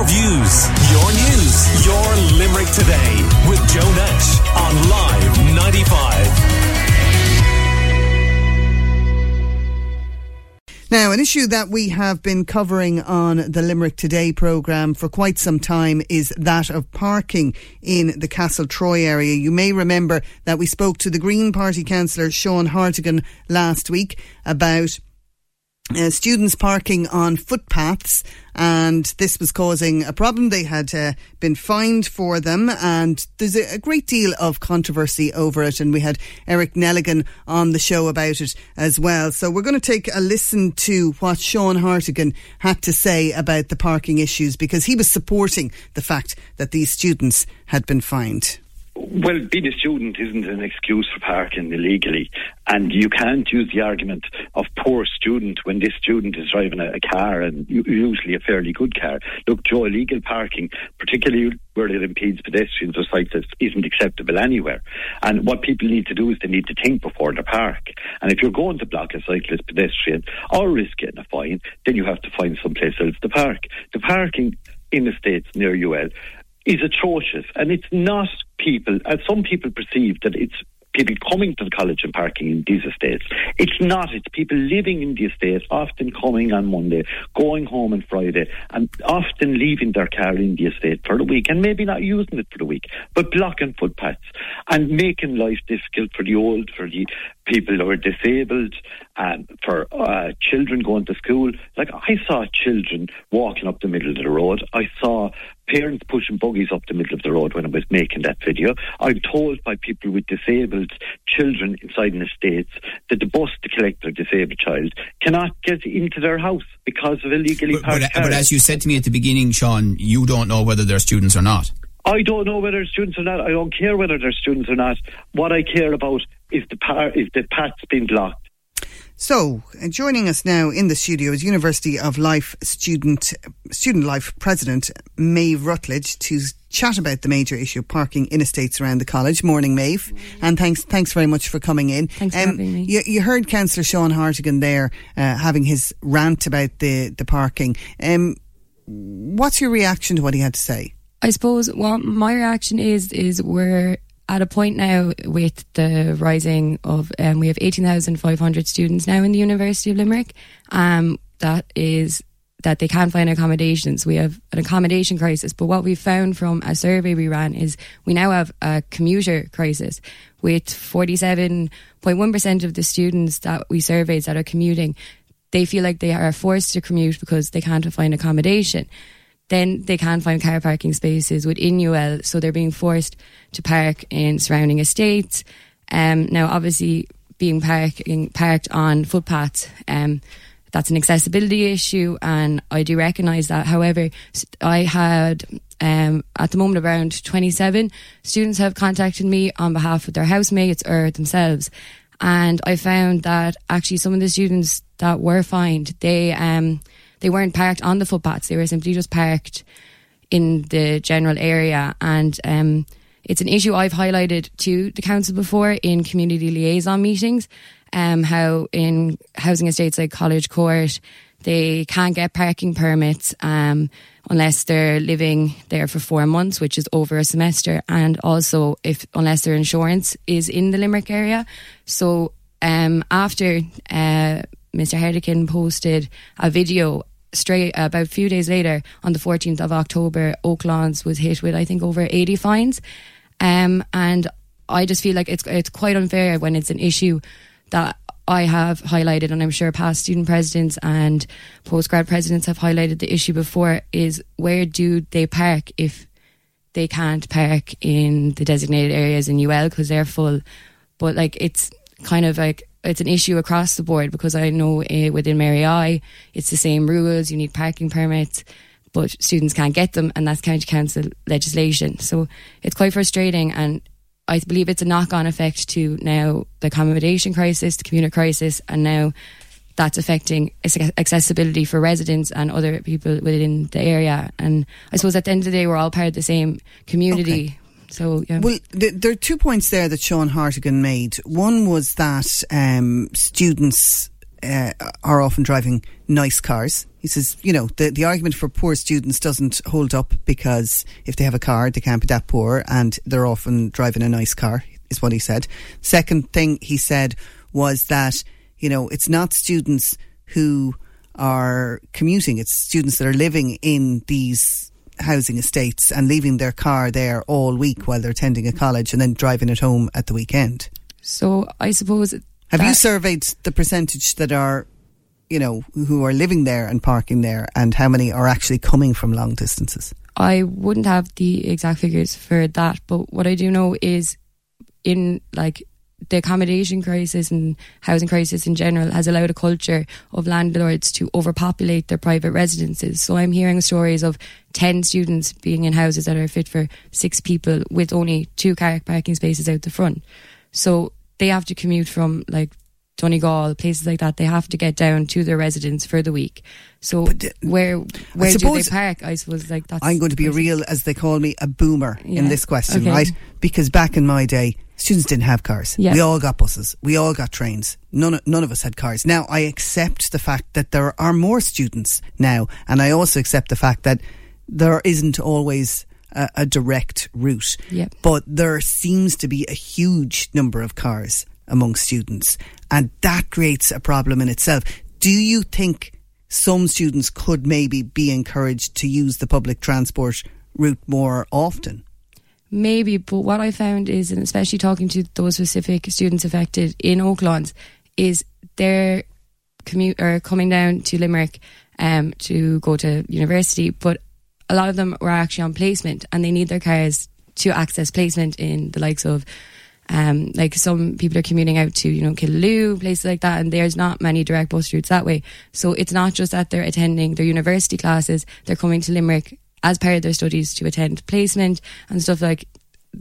your views, your news, your Limerick today with Joe Nash on Live 95. Now, an issue that we have been covering on the Limerick Today programme for quite some time is that of parking in the Castle Troy area. You may remember that we spoke to the Green Party councillor Sean Hartigan last week about uh, students parking on footpaths, and this was causing a problem. They had uh, been fined for them, and there's a, a, great deal of controversy over it. And we had Eric Nelligan on the show about it as well. So we're going to take a listen to what Sean Hartigan had to say about the parking issues because he was supporting the fact that these students had been fined. Well, being a student isn't an excuse for parking illegally, and you can't use the argument of poor student when this student is driving a, a car and usually a fairly good car. Look, Joe, illegal parking, particularly where it impedes pedestrians or cyclists, isn't acceptable anywhere. And what people need to do is they need to think before they park. And if you're going to block a cyclist, pedestrian, or risk getting a fine, then you have to find someplace else to park. The parking in the States near UL is atrocious. And it's not people, as some people perceive that it's people coming to the college and parking in these estates. It's not. It's people living in the estates, often coming on Monday, going home on Friday, and often leaving their car in the estate for the week and maybe not using it for the week, but blocking footpaths and making life difficult for the old, for the people who are disabled, and for uh, children going to school. Like I saw children walking up the middle of the road. I saw parents pushing buggies up the middle of the road when I was making that video. I'm told by people with disabled children inside an estate that the bus to collect their disabled child cannot get into their house because of illegally but, parked but, cars. but as you said to me at the beginning, Sean, you don't know whether they're students or not. I don't know whether students or not. I don't care whether they're students or not. What I care about is the par- is the paths being blocked. So, uh, joining us now in the studio is University of Life student student life president Maeve Rutledge to chat about the major issue of parking in estates around the college. Morning, Maeve, and thanks thanks very much for coming in. Thanks um, for having me. You, you heard Councillor Sean Hartigan there uh, having his rant about the the parking. Um, what's your reaction to what he had to say? I suppose what my reaction is is we're at a point now with the rising of um, we have 18,500 students now in the University of Limerick. Um, that is that they can't find accommodations. We have an accommodation crisis. But what we found from a survey we ran is we now have a commuter crisis with 47.1% of the students that we surveyed that are commuting. They feel like they are forced to commute because they can't find accommodation then they can't find car parking spaces within UL, so they're being forced to park in surrounding estates. Um, now, obviously, being parking, parked on footpaths, um, that's an accessibility issue, and I do recognise that. However, I had um, at the moment around 27 students have contacted me on behalf of their housemates or themselves, and I found that actually some of the students that were fined, they um, they weren't parked on the footpaths. They were simply just parked in the general area. And um, it's an issue I've highlighted to the council before in community liaison meetings. Um, how in housing estates like College Court, they can't get parking permits um, unless they're living there for four months, which is over a semester, and also if unless their insurance is in the Limerick area. So um, after uh, Mr. Hartigan posted a video straight about a few days later, on the 14th of October, Oaklawns was hit with I think over 80 fines, um, and I just feel like it's it's quite unfair when it's an issue that I have highlighted, and I'm sure past student presidents and postgrad presidents have highlighted the issue before. Is where do they park if they can't park in the designated areas in UL because they're full? But like it's kind of like it's an issue across the board because I know uh, within Mary I it's the same rules. You need parking permits, but students can't get them, and that's county council legislation. So it's quite frustrating, and I believe it's a knock-on effect to now the accommodation crisis, the commuter crisis, and now that's affecting accessibility for residents and other people within the area. And I suppose at the end of the day, we're all part of the same community. Okay. So, yeah. Well, th- there are two points there that Sean Hartigan made. One was that um, students uh, are often driving nice cars. He says, you know, the, the argument for poor students doesn't hold up because if they have a car, they can't be that poor and they're often driving a nice car, is what he said. Second thing he said was that, you know, it's not students who are commuting, it's students that are living in these housing estates and leaving their car there all week while they're attending a college and then driving it home at the weekend. So I suppose. Have you surveyed the percentage that are, you know, who are living there and parking there and how many are actually coming from long distances? I wouldn't have the exact figures for that, but what I do know is in like the accommodation crisis and housing crisis in general has allowed a culture of landlords to overpopulate their private residences. So I'm hearing stories of 10 students being in houses that are fit for six people with only two car parking spaces out the front. So they have to commute from like Donegal, places like that. They have to get down to their residence for the week. So where where do they park? I suppose like that's. I'm going to be real, as they call me, a boomer in this question, Okay. right? Because back in my day, students didn't have cars. Yeah. We all got buses. We all got trains. None, of- none of us had cars. Now, I accept the fact that there are more students now, and I also accept the fact that there isn't always a, a direct route. Yep. But there seems to be a huge number of cars among students, and that creates a problem in itself. Do you think some students could maybe be encouraged to use the public transport route more often? Maybe, but what I found is, and especially talking to those specific students affected in Oaklands, is they're commute or coming down to Limerick um, to go to university, but a lot of them were actually on placement and they need their cars to access placement in the likes of um, like some people are commuting out to, you know, Killaloe, places like that, and there's not many direct bus routes that way. So it's not just that they're attending their university classes, they're coming to Limerick as part of their studies to attend placement and stuff like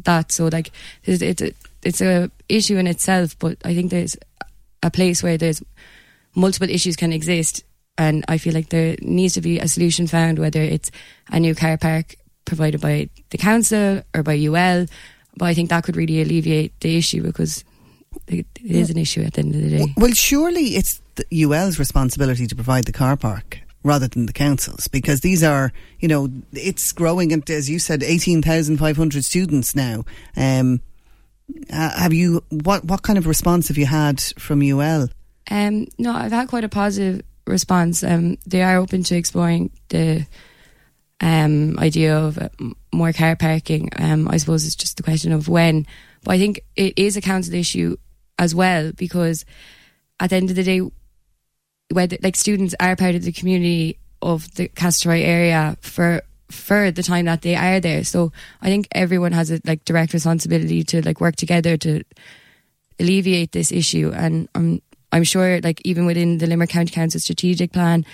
that. So like it's it's a, it's a issue in itself, but I think there's a place where there's multiple issues can exist, and I feel like there needs to be a solution found, whether it's a new car park provided by the council or by UL. But I think that could really alleviate the issue because it is an issue at the end of the day. Well, surely it's the UL's responsibility to provide the car park rather than the council's because these are, you know, it's growing and as you said, 18,500 students now. Um, uh, have you, what, what kind of response have you had from UL? Um, no, I've had quite a positive response. Um, they are open to exploring the um, idea of uh, more car parking. Um, I suppose it's just the question of when. But I think it is a council issue as well because at the end of the day, whether like students are part of the community of the Castle Troy area for for the time that they are there. So I think everyone has a like direct responsibility to like work together to alleviate this issue. And I'm I'm sure like even within the Limerick County Council strategic plan,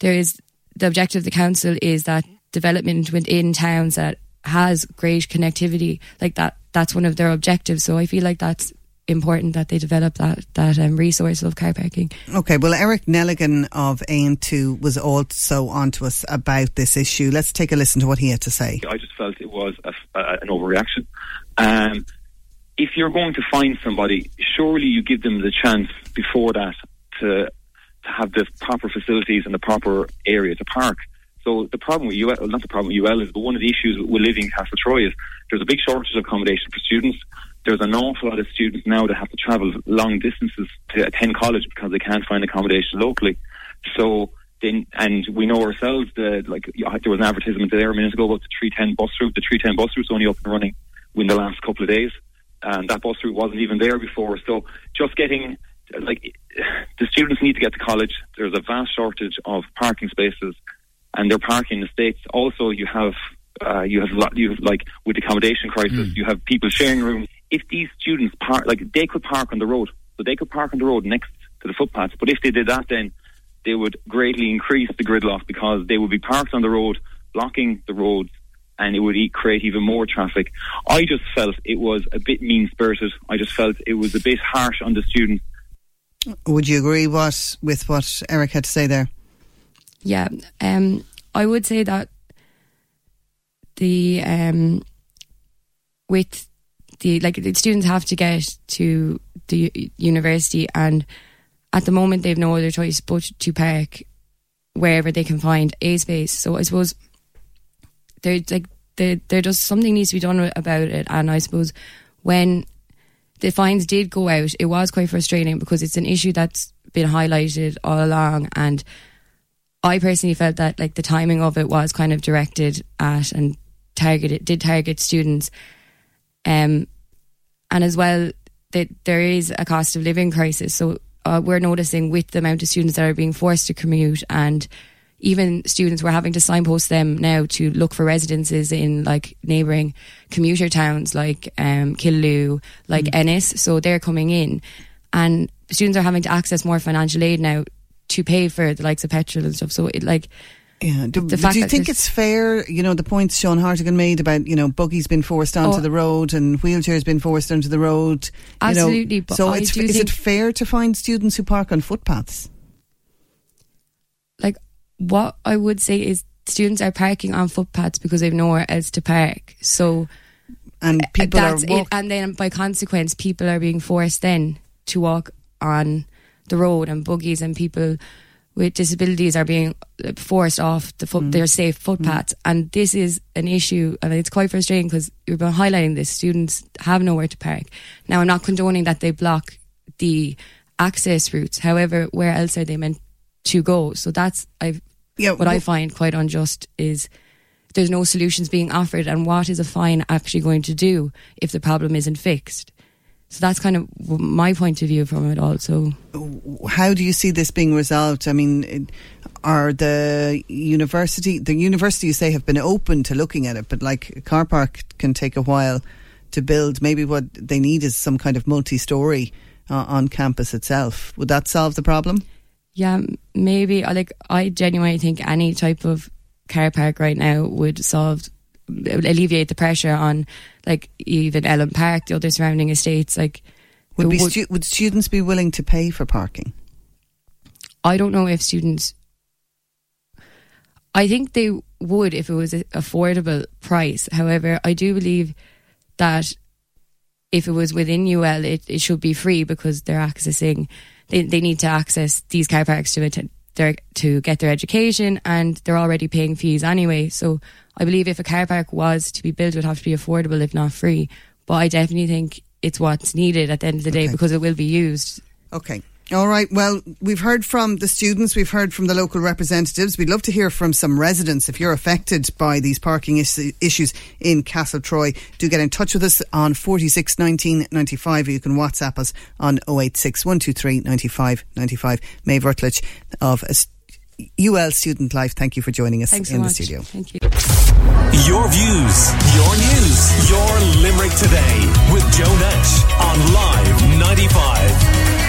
there is the objective of the council is that development within towns that has great connectivity like that that's one of their objectives so i feel like that's important that they develop that that um, resource of car parking Okay, well, Eric Nelligan of Aontú was also on to us about this issue. Let's take a listen to what he had to say. I just felt it was a, a, an overreaction. Um, if you're going to find somebody, surely you give them the chance before that to to have the proper facilities and the proper area to park. So the problem with UL, well, not the problem with UL is, but one of the issues with living in Castle Troy is there's a big shortage of accommodation for students. There's an awful lot of students now that have to travel long distances to attend college because they can't find accommodation locally. So then, and we know ourselves that like there was an advertisement there a minute ago about the 310 bus route. The 310 bus route's only up and running in the last couple of days, and that bus route wasn't even there before. So just getting like the students need to get to college. There's a vast shortage of parking spaces, and they're parking in the states. Also, you have uh, you have lot, you have like with the accommodation crisis, you have people sharing rooms. If these students park, like they could park on the road, so they could park on the road next to the footpaths. But if they did that, then they would greatly increase the gridlock because they would be parked on the road, blocking the roads, and it would e- create even more traffic. I just felt it was a bit mean spirited. I just felt it was a bit harsh on the students. Would you agree what with what Eric had to say there? Yeah, um, I would say that the um, with the like the students have to get to the university, and at the moment they've no other choice but to park wherever they can find a space. So I suppose there like there there just something needs to be done about it. And I suppose when the fines did go out, it was quite frustrating because it's an issue that's been highlighted all along and I personally felt that like the timing of it was kind of directed at and targeted did target students um and as well that there is a cost of living crisis so uh, we're noticing with the amount of students that are being forced to commute and even students we're having to signpost them now to look for residences in like neighbouring commuter towns like um, Killaloe, like mm. Ennis. So they're coming in, and students are having to access more financial aid now to pay for the likes of petrol and stuff. So it like. Yeah. Do, do you think it's fair? You know, the points Sean Hartigan made about, you know, buggies been forced onto oh, the road and wheelchairs been forced onto the road. Absolutely. Know, so is it fair to find students who park on footpaths? Like, what I would say is students are parking on footpaths because they've nowhere else to park. So, and uh, people that's are walk- it. And then by consequence, people are being forced then to walk on the road and buggies and people with disabilities are being forced off the foot, mm. their safe footpaths. Mm. And this is an issue, and it's quite frustrating because you've been highlighting this. Students have nowhere to park. Now, I'm not condoning that they block the access routes. However, where else are they meant to go? So that's I. Yeah, what I find quite unjust is there's no solutions being offered, and what is a fine actually going to do if the problem isn't fixed? So that's kind of my point of view from it all. So, how do you see this being resolved? I mean, are the university, the university you say have been open to looking at it, but like a car park can take a while to build. Maybe what they need is some kind of multi-story uh, on campus itself. Would that solve the problem? Yeah, maybe. Like, I genuinely think any type of car park right now would solve alleviate the pressure on like even Ellen Park, the other surrounding estates. Like, would, be would, stu- would students be willing to pay for parking? I don't know if students. I think they would if it was an affordable price. However, I do believe that if it was within UL, it, it should be free because they're accessing. They, they need to access these car parks to attend, their, to get their education, and they're already paying fees anyway. So I believe if a car park was to be built, it would have to be affordable, if not free. But I definitely think it's what's needed at the end of the day okay. because it will be used. Okay. All right. Well, we've heard from the students, we've heard from the local representatives. We'd love to hear from some residents. If you're affected by these parking is- issues in Castle Troy, do get in touch with us on 46 19 95 or you can WhatsApp us on 086 123 95 95. Maeve Rutledge of UL Student Life, thank you for joining us Thanks in so the studio. Thank you. Your views, your news, your Limerick today with Joe Nash on Live 95.